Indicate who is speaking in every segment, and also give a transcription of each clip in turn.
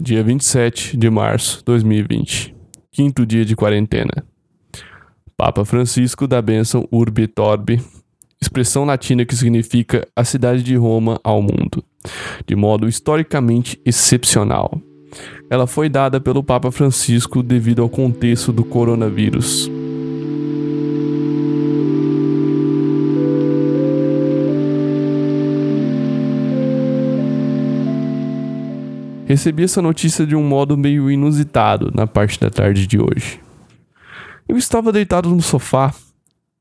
Speaker 1: dia 27 de março 2020, quinto dia de quarentena. Papa Francisco da bênção Urbi et Orbi, expressão latina que significa a cidade de Roma ao mundo, de modo historicamente excepcional. Ela foi dada pelo Papa Francisco devido ao contexto do coronavírus. Recebi essa notícia de um modo meio inusitado na parte da tarde de hoje. Eu estava deitado no sofá,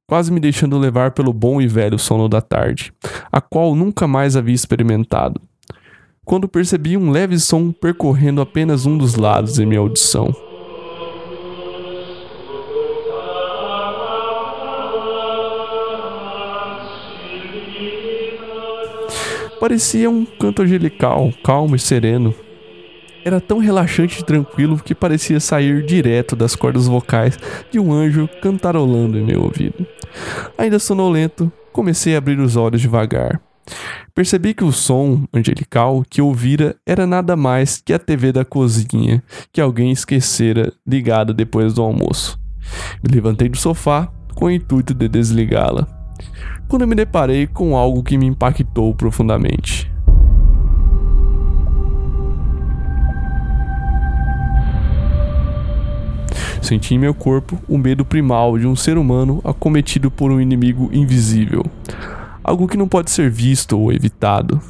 Speaker 1: quase me deixando levar pelo bom e velho sono da tarde, a qual nunca mais havia experimentado, quando percebi um leve som percorrendo apenas um dos lados em minha audição. Parecia um canto angelical, calmo e sereno, era tão relaxante e tranquilo que parecia sair direto das cordas vocais de um anjo cantarolando em meu ouvido. Ainda sonolento, comecei a abrir os olhos devagar. Percebi que o som angelical que ouvira era nada mais que a TV da cozinha que alguém esquecera ligada depois do almoço. Me levantei do sofá com o intuito de desligá-la, quando me deparei com algo que me impactou profundamente. Senti em meu corpo o medo primal de um ser humano acometido por um inimigo invisível. Algo que não pode ser visto ou evitado.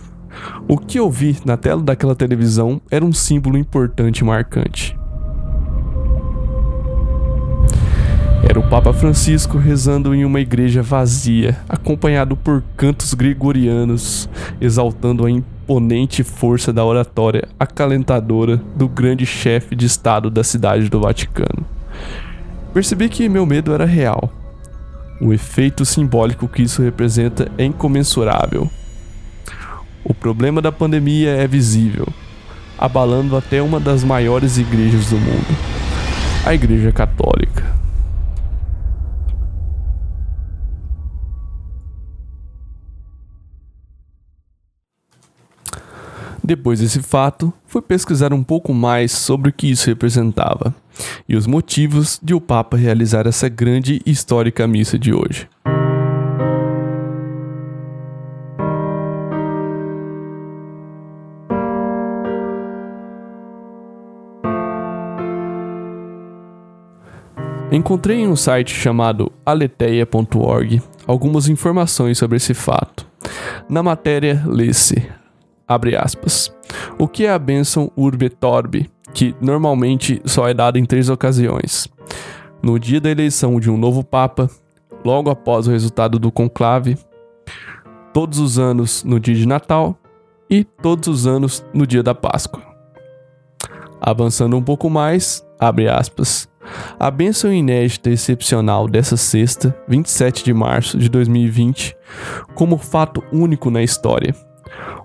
Speaker 1: O que eu vi na tela daquela televisão era um símbolo importante e marcante. Era o Papa Francisco rezando em uma igreja vazia, acompanhado por cantos gregorianos, exaltando a imponente força da oratória acalentadora do grande chefe de Estado da cidade do Vaticano. Percebi que meu medo era real. O efeito simbólico que isso representa é incomensurável. O problema da pandemia é visível, abalando até uma das maiores igrejas do mundo a Igreja Católica. Depois desse fato, fui pesquisar um pouco mais sobre o que isso representava e os motivos de o Papa realizar essa grande e histórica missa de hoje. Encontrei em um site chamado aleteia.org algumas informações sobre esse fato. Na matéria, lê-se abre aspas. O que é a bênção Urbe Torbe, que normalmente só é dada em três ocasiões? No dia da eleição de um novo Papa, logo após o resultado do conclave, todos os anos no dia de Natal e todos os anos no dia da Páscoa. Avançando um pouco mais, abre aspas. A bênção inédita e excepcional dessa sexta, 27 de março de 2020, como fato único na história,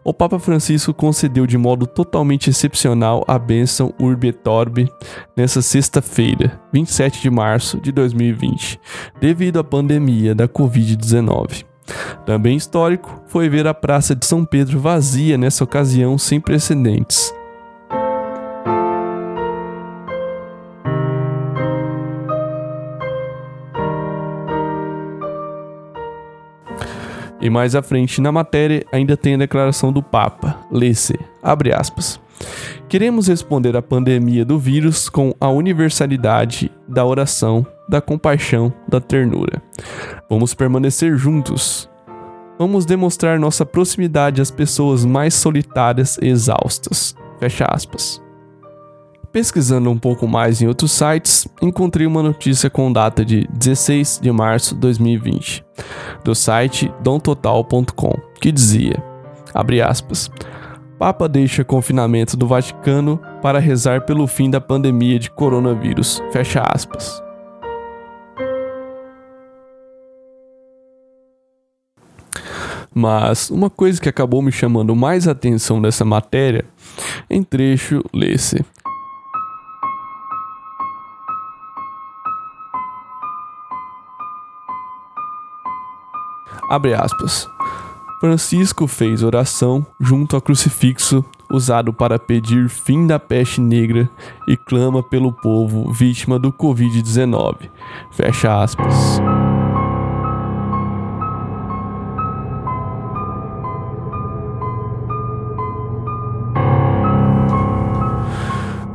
Speaker 1: o Papa Francisco concedeu de modo totalmente excepcional a bênção Urbi et Orbi nessa sexta-feira, 27 de março de 2020, devido à pandemia da Covid-19. Também histórico foi ver a Praça de São Pedro vazia nessa ocasião sem precedentes. E mais à frente na matéria ainda tem a declaração do Papa, lê-se, abre aspas. Queremos responder à pandemia do vírus com a universalidade da oração, da compaixão, da ternura. Vamos permanecer juntos. Vamos demonstrar nossa proximidade às pessoas mais solitárias e exaustas. Fecha aspas. Pesquisando um pouco mais em outros sites, encontrei uma notícia com data de 16 de março de 2020, do site domtotal.com, que dizia, abre aspas, Papa deixa confinamento do Vaticano para rezar pelo fim da pandemia de coronavírus, fecha aspas. Mas uma coisa que acabou me chamando mais atenção dessa matéria, em trecho lê-se: Abre aspas. Francisco fez oração junto ao crucifixo usado para pedir fim da peste negra e clama pelo povo vítima do Covid-19. Fecha aspas.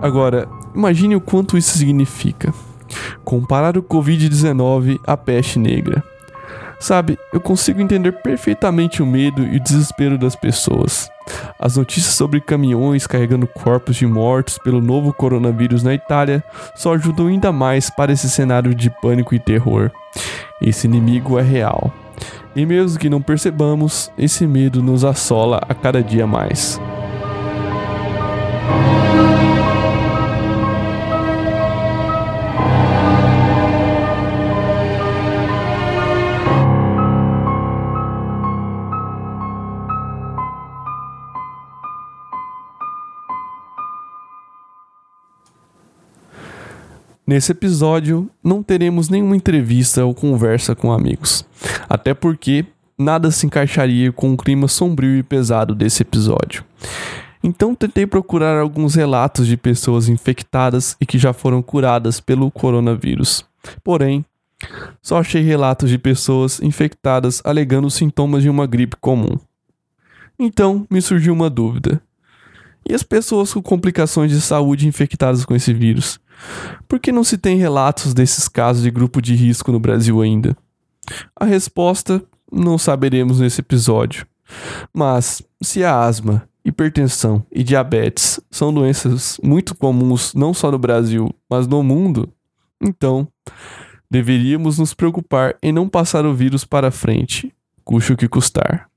Speaker 1: Agora, imagine o quanto isso significa. Comparar o Covid-19 à peste negra. Sabe, eu consigo entender perfeitamente o medo e o desespero das pessoas. As notícias sobre caminhões carregando corpos de mortos pelo novo coronavírus na Itália só ajudam ainda mais para esse cenário de pânico e terror. Esse inimigo é real. E mesmo que não percebamos, esse medo nos assola a cada dia mais. Nesse episódio, não teremos nenhuma entrevista ou conversa com amigos, até porque nada se encaixaria com o clima sombrio e pesado desse episódio. Então tentei procurar alguns relatos de pessoas infectadas e que já foram curadas pelo coronavírus. Porém, só achei relatos de pessoas infectadas alegando sintomas de uma gripe comum. Então me surgiu uma dúvida: e as pessoas com complicações de saúde infectadas com esse vírus? Por que não se tem relatos desses casos de grupo de risco no Brasil ainda? A resposta não saberemos nesse episódio. Mas se a asma, hipertensão e diabetes são doenças muito comuns não só no Brasil, mas no mundo, então deveríamos nos preocupar em não passar o vírus para frente, custe o que custar.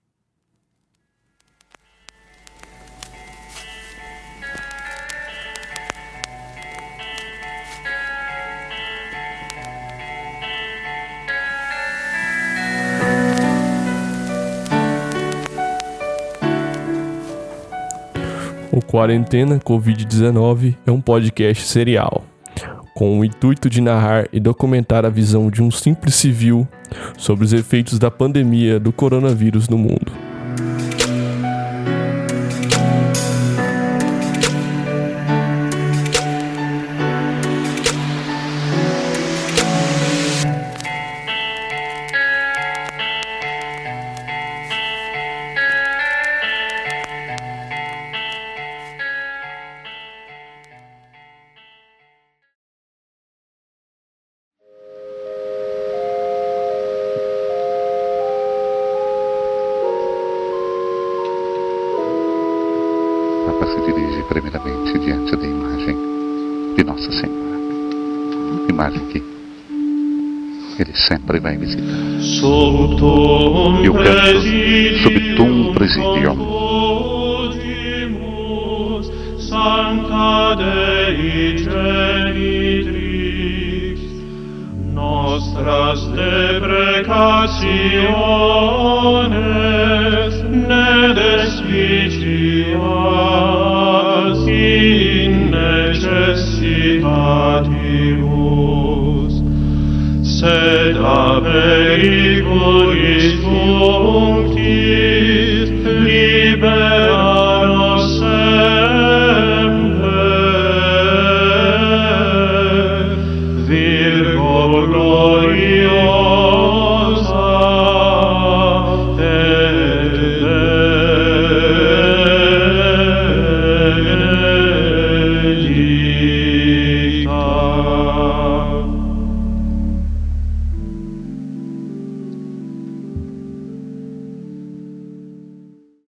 Speaker 1: O Quarentena Covid-19 é um podcast serial, com o intuito de narrar e documentar a visão de um simples civil sobre os efeitos da pandemia do coronavírus no mundo.
Speaker 2: De Nossa Senhora. Imagem que ele sempre vai visitar. E o canto subtum presidium.
Speaker 3: Sancta Dei genitrix, nostras deprecationes, ne periculis tuum